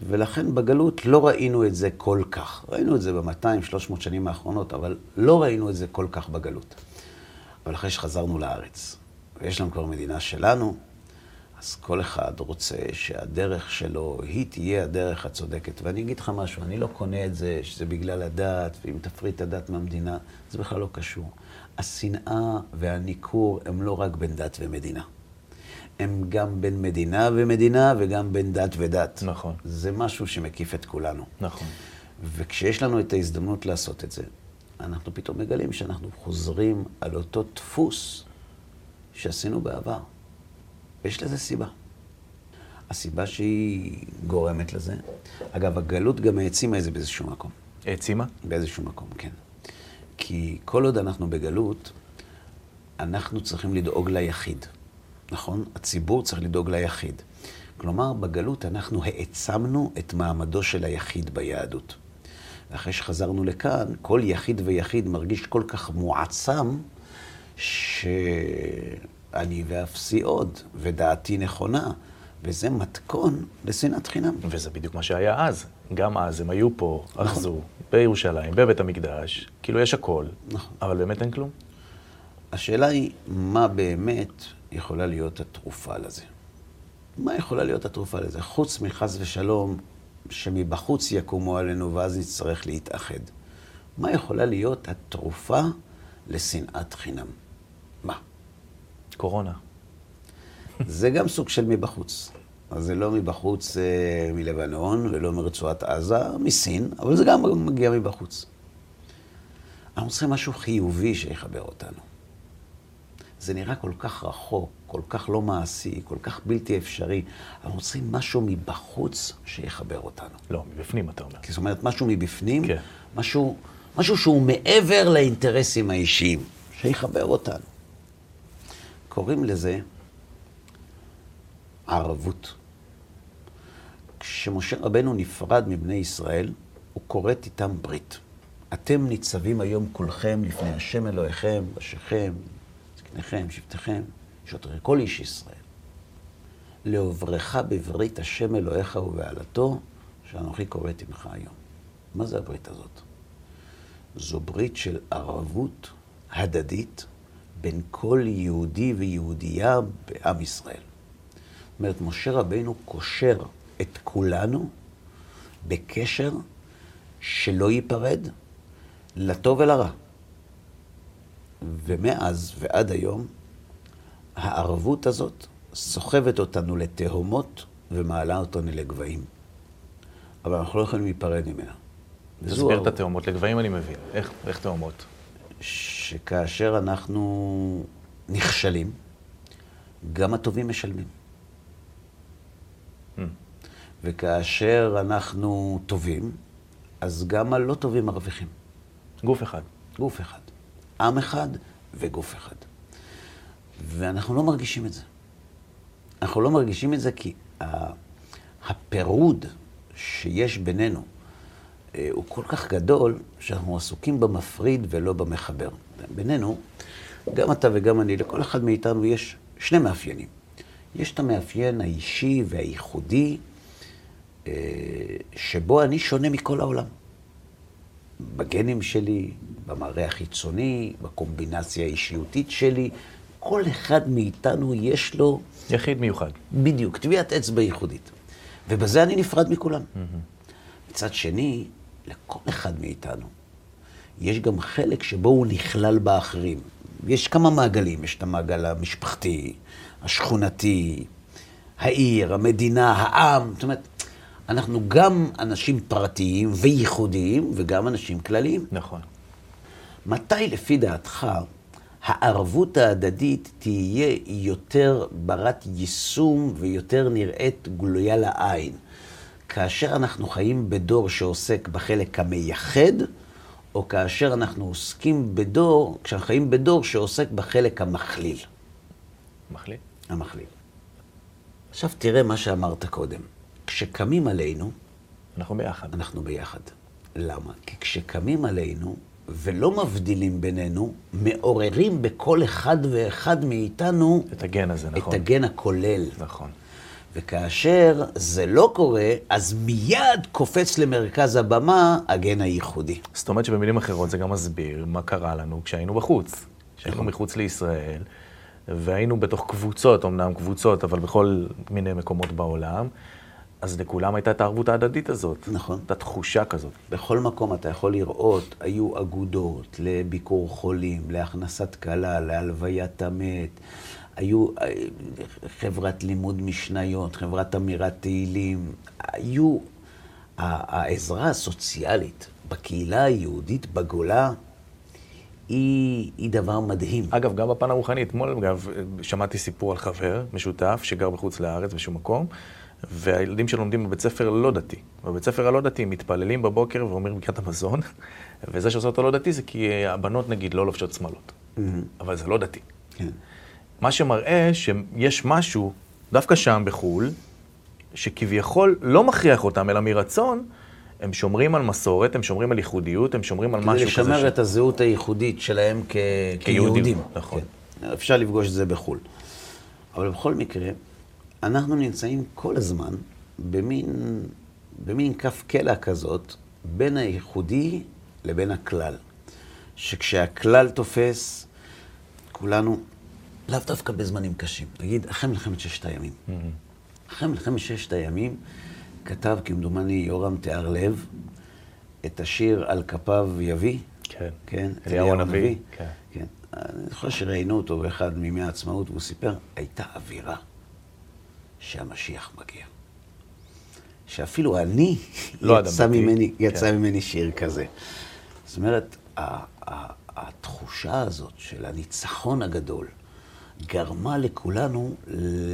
ולכן בגלות לא ראינו את זה כל כך. ראינו את זה ב-200-300 שנים האחרונות, אבל לא ראינו את זה כל כך בגלות. אבל אחרי שחזרנו לארץ, ויש לנו כבר מדינה שלנו, אז כל אחד רוצה שהדרך שלו היא תהיה הדרך הצודקת. ואני אגיד לך משהו, אני לא קונה את זה שזה בגלל הדת, ואם תפריט את הדת מהמדינה, זה בכלל לא קשור. השנאה והניכור הם לא רק בין דת ומדינה. הם גם בין מדינה ומדינה וגם בין דת ודת. נכון. זה משהו שמקיף את כולנו. נכון. וכשיש לנו את ההזדמנות לעשות את זה, אנחנו פתאום מגלים שאנחנו חוזרים על אותו דפוס שעשינו בעבר. ויש לזה סיבה. הסיבה שהיא גורמת לזה, אגב, הגלות גם העצימה את זה באיזשהו מקום. העצימה? באיזשהו מקום, כן. כי כל עוד אנחנו בגלות, אנחנו צריכים לדאוג ליחיד, נכון? הציבור צריך לדאוג ליחיד. כלומר, בגלות אנחנו העצמנו את מעמדו של היחיד ביהדות. ואחרי שחזרנו לכאן, כל יחיד ויחיד מרגיש כל כך מועצם, שאני ואפסי עוד, ודעתי נכונה, וזה מתכון לשנאת חינם. וזה בדיוק מה שהיה אז. גם אז הם היו פה, אחזו, בירושלים, בבית המקדש, כאילו יש הכל, נכון. אבל באמת אין כלום. השאלה היא, מה באמת יכולה להיות התרופה לזה? מה יכולה להיות התרופה לזה? חוץ מחס ושלום, שמבחוץ יקומו עלינו ואז נצטרך להתאחד. מה יכולה להיות התרופה לשנאת חינם? מה? קורונה. זה גם סוג של מבחוץ. אז זה לא מבחוץ אה, מלבנון ולא מרצועת עזה, מסין, אבל זה גם מגיע מבחוץ. אנחנו צריכים משהו חיובי שיחבר אותנו. זה נראה כל כך רחוק, כל כך לא מעשי, כל כך בלתי אפשרי. אנחנו צריכים משהו מבחוץ שיחבר אותנו. לא, מבפנים אתה אומר. כי זאת אומרת, משהו מבפנים, כן. משהו, משהו שהוא מעבר לאינטרסים האישיים, שיחבר אותנו. קוראים לזה ערבות. כשמשה רבנו נפרד מבני ישראל, הוא כורת איתם ברית. אתם ניצבים היום כולכם לפני השם אלוהיכם, ראשיכם, זקניכם, שבטיכם, שוטרי כל איש ישראל. לעוברך בברית השם אלוהיך ובעלתו, שאנוכי כורת עמך היום. מה זה הברית הזאת? זו ברית של ערבות הדדית בין כל יהודי ויהודייה בעם ישראל. זאת אומרת, משה רבינו קושר את כולנו בקשר שלא ייפרד, לטוב ולרע. ומאז ועד היום, הערבות הזאת סוחבת אותנו לתהומות ומעלה אותנו לגבהים. אבל אנחנו לא יכולים להיפרד ממנה. תסביר את הערבות. התאומות. לגבהים אני מבין. איך, איך תאומות? שכאשר אנחנו נכשלים, גם הטובים משלמים. Hmm. וכאשר אנחנו טובים, אז גם הלא טובים מרוויחים. גוף אחד. גוף אחד. עם אחד וגוף אחד. ואנחנו לא מרגישים את זה. אנחנו לא מרגישים את זה כי הפירוד שיש בינינו אה, הוא כל כך גדול, שאנחנו עסוקים במפריד ולא במחבר. בינינו, גם אתה וגם אני, לכל אחד מאיתנו יש שני מאפיינים. יש את המאפיין האישי והייחודי, אה, שבו אני שונה מכל העולם. בגנים שלי, במראה החיצוני, בקומבינציה האישיותית שלי. כל אחד מאיתנו יש לו יחיד מיוחד. בדיוק, טביעת אצבע ייחודית. ובזה אני נפרד מכולם. מצד שני, לכל אחד מאיתנו יש גם חלק שבו הוא נכלל באחרים. יש כמה מעגלים, יש את המעגל המשפחתי, השכונתי, העיר, המדינה, העם. זאת אומרת, אנחנו גם אנשים פרטיים וייחודיים וגם אנשים כלליים. נכון. מתי לפי דעתך הערבות ההדדית תהיה יותר ברת יישום ויותר נראית גלויה לעין? כאשר אנחנו חיים בדור שעוסק בחלק המייחד, או כאשר אנחנו עוסקים בדור, כשאנחנו חיים בדור שעוסק בחלק המכליל. מחליט. המכליל. עכשיו תראה מה שאמרת קודם. כשקמים עלינו, אנחנו ביחד. אנחנו ביחד. למה? כי כשקמים עלינו ולא מבדילים בינינו, מעוררים בכל אחד ואחד מאיתנו את הגן הזה, נכון. את הגן הכולל. נכון. וכאשר זה לא קורה, אז מיד קופץ למרכז הבמה הגן הייחודי. זאת אומרת שבמילים אחרות זה גם מסביר מה קרה לנו כשהיינו בחוץ. כשהיינו נכון. מחוץ לישראל, והיינו בתוך קבוצות, אמנם קבוצות, אבל בכל מיני מקומות בעולם, אז לכולם הייתה את הערבות ההדדית הזאת. נכון. הייתה תחושה כזאת. בכל מקום אתה יכול לראות, היו אגודות לביקור חולים, להכנסת כלה, להלוויית המת. היו אה, חברת לימוד משניות, חברת אמירת תהילים. היו... העזרה הסוציאלית בקהילה היהודית בגולה היא, היא דבר מדהים. אגב, גם בפן הרוחני, אתמול, אגב, שמעתי סיפור על חבר משותף שגר בחוץ לארץ בשום מקום, והילדים שלומדים בבית ספר לא דתי. בבית ספר הלא דתי מתפללים בבוקר ואומרים בקריאת המזון, וזה שעושה אותו לא דתי זה כי הבנות, נגיד, לא לובשות שמאלות. Mm-hmm. אבל זה לא דתי. כן. מה שמראה שיש משהו, דווקא שם בחו"ל, שכביכול לא מכריח אותם, אלא מרצון, הם שומרים על מסורת, הם שומרים על ייחודיות, הם שומרים על משהו כזה. כדי לשמר את הזהות הייחודית שלהם כ... כיהודים. נכון. כן. אפשר לפגוש את זה בחו"ל. אבל בכל מקרה, אנחנו נמצאים כל הזמן במין, במין כף קלע כזאת בין הייחודי לבין הכלל. שכשהכלל תופס, כולנו, לאו דווקא בזמנים קשים. נגיד, אחרי מלחמת ששת הימים. Mm-hmm. אחרי מלחמת ששת הימים, כתב, כמדומני, יורם תיאר לב, את השיר על כפיו יביא. כן. כן, אליהו הנביא. כן. כן. אני זוכר שראיינו אותו באחד מימי העצמאות, והוא סיפר, הייתה אווירה שהמשיח מגיע. שאפילו אני, לא יצא, ממני, יצא כן. ממני שיר כזה. זאת אומרת, התחושה הזאת של הניצחון הגדול גרמה לכולנו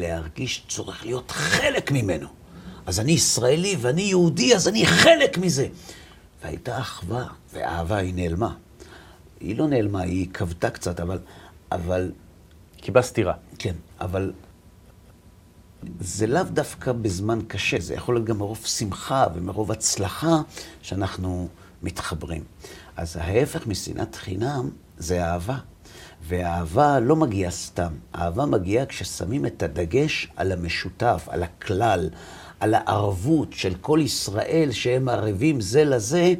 להרגיש צורך להיות חלק ממנו. אז אני ישראלי ואני יהודי, אז אני חלק מזה. והייתה אחווה, ואהבה היא נעלמה. היא לא נעלמה, היא כבתה קצת, אבל... אבל... קיבלה סתירה. כן, אבל זה לאו דווקא בזמן קשה, זה יכול להיות גם מרוב שמחה ומרוב הצלחה שאנחנו מתחברים. אז ההפך משנאת חינם זה אהבה. ואהבה לא מגיעה סתם, אהבה מגיעה כששמים את הדגש על המשותף, על הכלל, על הערבות של כל ישראל שהם ערבים זה לזה,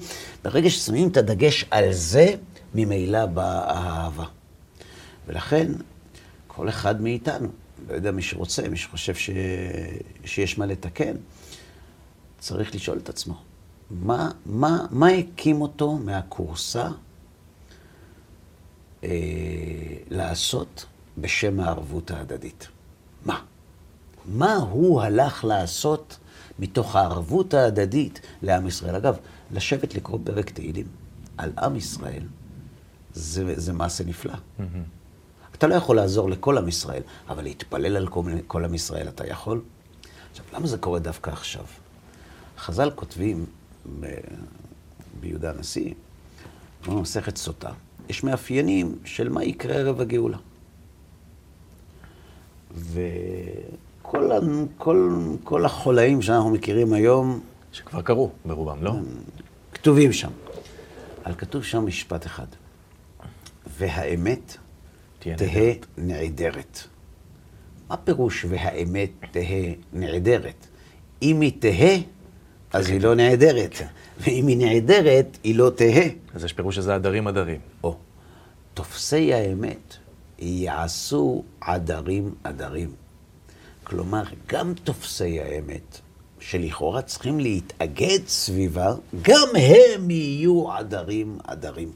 ברגע ששמים את הדגש על זה, ממילא באה האהבה. ולכן, כל אחד מאיתנו, לא יודע מי שרוצה, מי שחושב ש... שיש מה לתקן, צריך לשאול את עצמו, מה, מה, מה הקים אותו מהכורסה אה, לעשות בשם הערבות ההדדית? מה? מה הוא הלך לעשות מתוך הערבות ההדדית לעם ישראל? אגב, לשבת לקרוא פרק תהילים על עם ישראל, זה, זה מעשה נפלא. Mm-hmm. אתה לא יכול לעזור לכל עם ישראל, אבל להתפלל על כל, עם ישראל אתה יכול. עכשיו, למה זה קורה דווקא עכשיו? חז"ל כותבים ב, ביהודה הנשיא, במסכת סוטה, יש מאפיינים של מה יקרה ערב הגאולה. וכל כל, כל החולאים שאנחנו מכירים היום... שכבר קרו ברובם, לא? כתובים שם. אבל כתוב שם משפט אחד. והאמת תהא נעדרת. מה פירוש והאמת תהא נעדרת? אם היא תהא, אז היא לא נעדרת. כן. ואם היא נעדרת, היא לא תהא. אז יש פירוש שזה עדרים עדרים. או. תופסי האמת יעשו עדרים עדרים. כלומר, גם תופסי האמת, שלכאורה צריכים להתאגד סביבה, גם הם יהיו עדרים עדרים.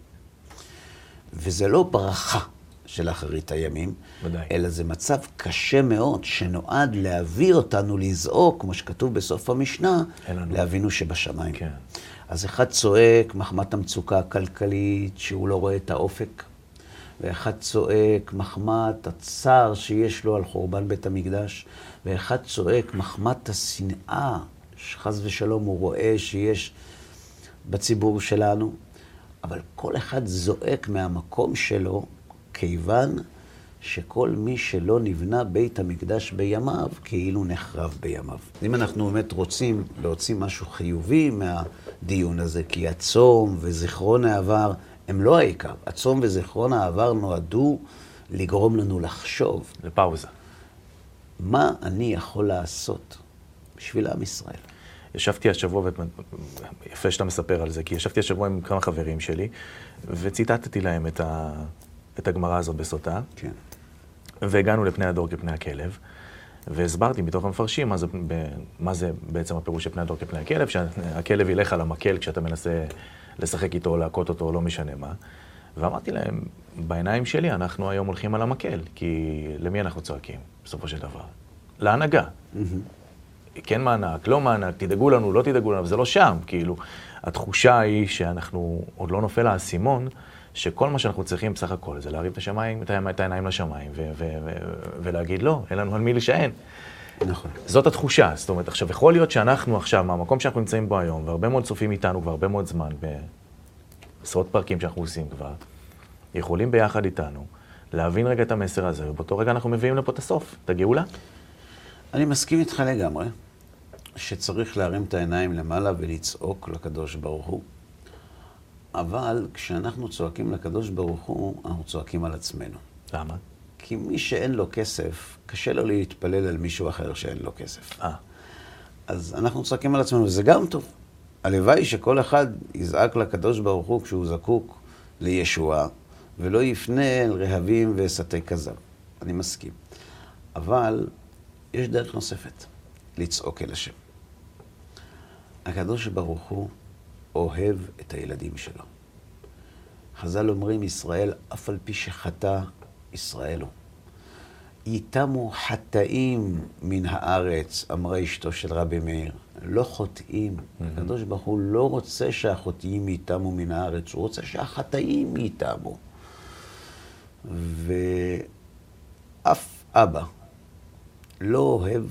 וזה לא ברכה של אחרית הימים, ודאי. אלא זה מצב קשה מאוד, שנועד להביא אותנו לזעוק, כמו שכתוב בסוף המשנה, לאבינו שבשמיים. כן. אז אחד צועק מחמת המצוקה הכלכלית, שהוא לא רואה את האופק, ואחד צועק מחמת הצער שיש לו על חורבן בית המקדש, ואחד צועק מחמת השנאה, שחס ושלום הוא רואה שיש בציבור שלנו, אבל כל אחד זועק מהמקום שלו, כיוון שכל מי שלא נבנה בית המקדש בימיו, כאילו נחרב בימיו. אם אנחנו באמת רוצים להוציא משהו חיובי מהדיון הזה, כי הצום וזיכרון העבר הם לא העיקר. הצום וזיכרון העבר נועדו לגרום לנו לחשוב. לפאוזה. מה אני יכול לעשות בשביל עם ישראל? ישבתי השבוע, יפה שאתה מספר על זה, כי ישבתי השבוע עם כמה חברים שלי, וציטטתי להם את, ה... את הגמרא הזאת בסוטה. כן. והגענו לפני הדור כפני הכלב, והסברתי מתוך המפרשים מה זה, מה זה בעצם הפירוש של פני הדור כפני הכלב, שהכלב ילך על המקל כשאתה מנסה לשחק איתו, להכות אותו, לא משנה מה. ואמרתי להם, בעיניים שלי אנחנו היום הולכים על המקל, כי למי אנחנו צועקים, בסופו של דבר? להנהגה. Mm-hmm. כן מענק, לא מענק, תדאגו לנו, לא תדאגו לנו, זה לא שם, כאילו. התחושה היא שאנחנו, עוד לא נופל האסימון, שכל מה שאנחנו צריכים בסך הכל זה להרים את השמיים, את העיניים לשמיים, ולהגיד לא, אין לנו על מי להישען. נכון. זאת התחושה. זאת אומרת, עכשיו, יכול להיות שאנחנו עכשיו, מהמקום שאנחנו נמצאים בו היום, והרבה מאוד צופים איתנו כבר הרבה מאוד זמן, בעשרות פרקים שאנחנו עושים כבר, יכולים ביחד איתנו להבין רגע את המסר הזה, ובאותו רגע אנחנו מביאים לפה את הסוף, את הגאולה. אני מסכים איתך לגמרי, שצריך להרים את העיניים למעלה ולצעוק לקדוש ברוך הוא. אבל כשאנחנו צועקים לקדוש ברוך הוא, אנחנו צועקים על עצמנו. למה? כי מי שאין לו כסף, קשה לו להתפלל על מישהו אחר שאין לו כסף. אה. אז אנחנו צועקים על עצמנו, וזה גם טוב. הלוואי שכל אחד יזעק לקדוש ברוך הוא כשהוא זקוק לישועה, ולא יפנה אל רהבים וסתי כזב. אני מסכים. אבל יש דרך נוספת, לצעוק אל השם. הקדוש ברוך הוא אוהב את הילדים שלו. חז"ל אומרים, ישראל, אף על פי שחטא, ישראל הוא. ייתמו חטאים מן הארץ, אמרה אשתו של רבי מאיר. לא חוטאים. Mm-hmm. הקדוש ברוך הוא לא רוצה שהחוטאים ייתמו מן הארץ, הוא רוצה שהחטאים ייתמו. ואף אבא לא אוהב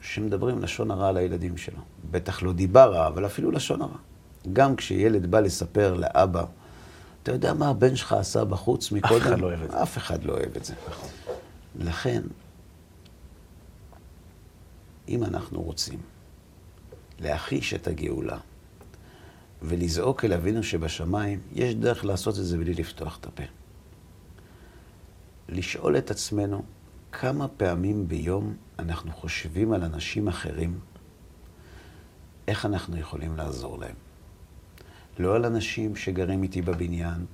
שמדברים לשון הרע על הילדים שלו. בטח לא דיבה רע, אבל אפילו לשון הרע. גם כשילד בא לספר לאבא, אתה יודע מה הבן שלך עשה בחוץ מקודם? אף אחד לא אוהב את זה. אף אחד לא אוהב את זה. לכן, אם אנחנו רוצים להחיש את הגאולה ולזעוק אל אבינו שבשמיים, יש דרך לעשות את זה בלי לפתוח את הפה. לשאול את עצמנו כמה פעמים ביום אנחנו חושבים על אנשים אחרים, איך אנחנו יכולים לעזור להם. לא על אנשים שגרים איתי בבניין,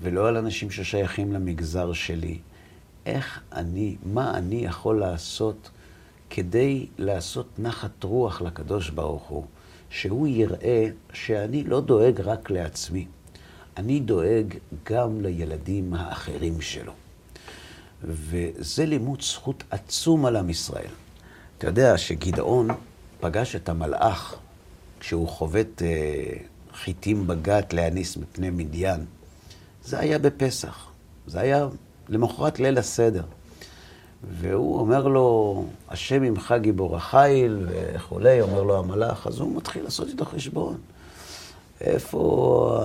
ולא על אנשים ששייכים למגזר שלי. איך אני, מה אני יכול לעשות כדי לעשות נחת רוח לקדוש ברוך הוא, שהוא יראה שאני לא דואג רק לעצמי, אני דואג גם לילדים האחרים שלו. וזה לימוד זכות עצום על עם ישראל. אתה יודע שגדעון פגש את המלאך כשהוא חובט אה, חיטים בגת להניס מפני מדיין. זה היה בפסח, זה היה למחרת ליל הסדר. והוא אומר לו, השם עמך גיבור החיל וכולי, אומר לו המלאך, אז הוא מתחיל לעשות איתו חשבון. איפה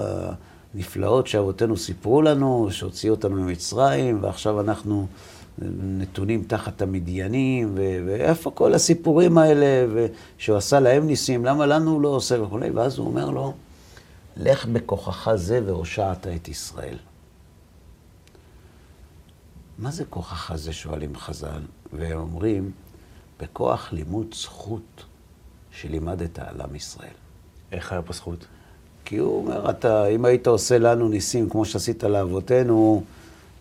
הנפלאות שאבותינו סיפרו לנו, שהוציאו אותנו ממצרים, ועכשיו אנחנו נתונים תחת המדיינים, ואיפה כל הסיפורים האלה, שהוא עשה להם ניסים, למה לנו הוא לא עושה וכולי, ואז הוא אומר לו, לך בכוחך זה והושעת את ישראל. מה זה כוחך זה, שואלים חז"ל, והם אומרים, בכוח לימוד זכות שלימדת על עם ישראל. איך היה פה זכות? כי הוא אומר, אתה, אם היית עושה לנו ניסים כמו שעשית לאבותינו,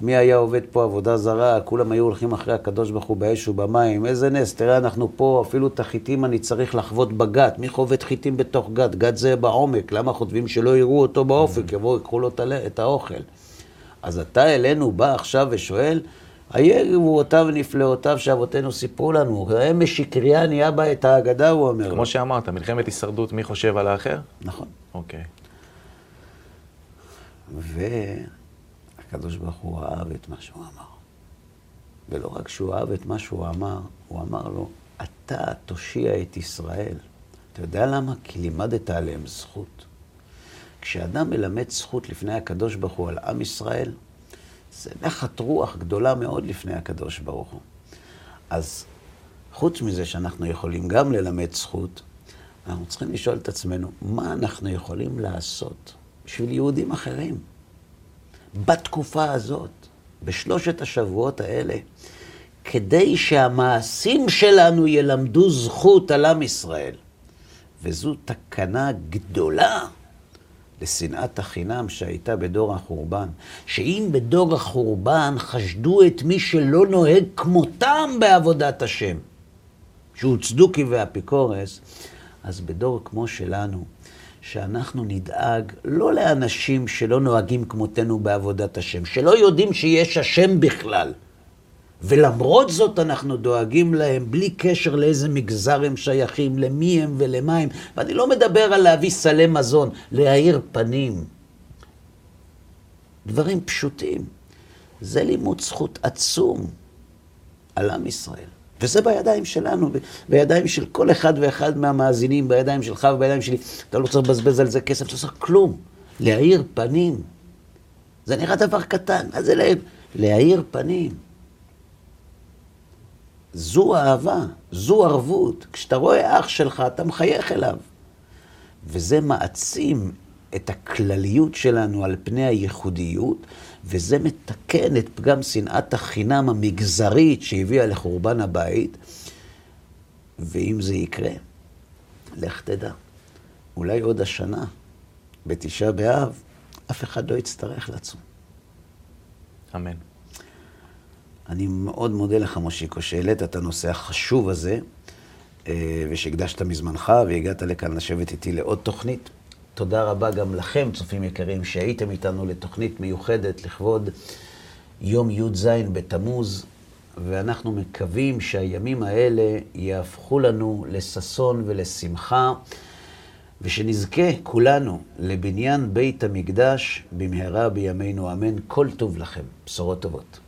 מי היה עובד פה עבודה זרה? כולם היו הולכים אחרי הקדוש ברוך הוא באש ובמים. איזה נס, תראה, אנחנו פה, אפילו את החיטים אני צריך לחוות בגת. מי חובט חיטים בתוך גת? גת זה בעומק. למה חושבים שלא יראו אותו באופק? יבואו, יקחו לו את האוכל. אז אתה אלינו בא עכשיו ושואל, איה גבורותיו ונפלאותיו שאבותינו סיפרו לנו. ראה משקריה נהיה בה את האגדה, הוא אומר. כמו שאמרת, מלחמת הישרדות, מי חושב על האחר? נכון. אוקיי. והקדוש ברוך הוא אהב את מה שהוא אמר. ולא רק שהוא אהב את מה שהוא אמר, הוא אמר לו, אתה תושיע את ישראל. אתה יודע למה? כי לימדת עליהם זכות. כשאדם מלמד זכות לפני הקדוש ברוך הוא על עם ישראל, זה נחת רוח גדולה מאוד לפני הקדוש ברוך הוא. אז חוץ מזה שאנחנו יכולים גם ללמד זכות, אנחנו צריכים לשאול את עצמנו, מה אנחנו יכולים לעשות בשביל יהודים אחרים? בתקופה הזאת, בשלושת השבועות האלה, כדי שהמעשים שלנו ילמדו זכות על עם ישראל. וזו תקנה גדולה לשנאת החינם שהייתה בדור החורבן. שאם בדור החורבן חשדו את מי שלא נוהג כמותם בעבודת השם, שהוא צדוקי ואפיקורס, אז בדור כמו שלנו, שאנחנו נדאג לא לאנשים שלא נוהגים כמותנו בעבודת השם, שלא יודעים שיש השם בכלל. ולמרות זאת אנחנו דואגים להם בלי קשר לאיזה מגזר הם שייכים, למי הם ולמה הם. ואני לא מדבר על להביא סלי מזון, להאיר פנים. דברים פשוטים. זה לימוד זכות עצום על עם ישראל. וזה בידיים שלנו, בידיים של כל אחד ואחד מהמאזינים, בידיים שלך ובידיים שלי. אתה לא צריך לבזבז על זה כסף, אתה עושה כלום. להאיר פנים. זה נראה דבר קטן, מה זה להאיר? להאיר פנים. זו אהבה, זו ערבות. כשאתה רואה אח שלך, אתה מחייך אליו. וזה מעצים את הכלליות שלנו על פני הייחודיות, וזה מתקן את פגם שנאת החינם המגזרית שהביאה לחורבן הבית. ואם זה יקרה, לך תדע, אולי עוד השנה, בתשעה באב, אף אחד לא יצטרך לצום. אמן. אני מאוד מודה לך, מושיקו, שהעלית את הנושא החשוב הזה, אה, ושהקדשת מזמנך והגעת לכאן לשבת איתי לעוד תוכנית. תודה רבה גם לכם, צופים יקרים, שהייתם איתנו לתוכנית מיוחדת לכבוד יום י"ז בתמוז, ואנחנו מקווים שהימים האלה יהפכו לנו לששון ולשמחה, ושנזכה כולנו לבניין בית המקדש במהרה בימינו אמן. כל טוב לכם, בשורות טובות.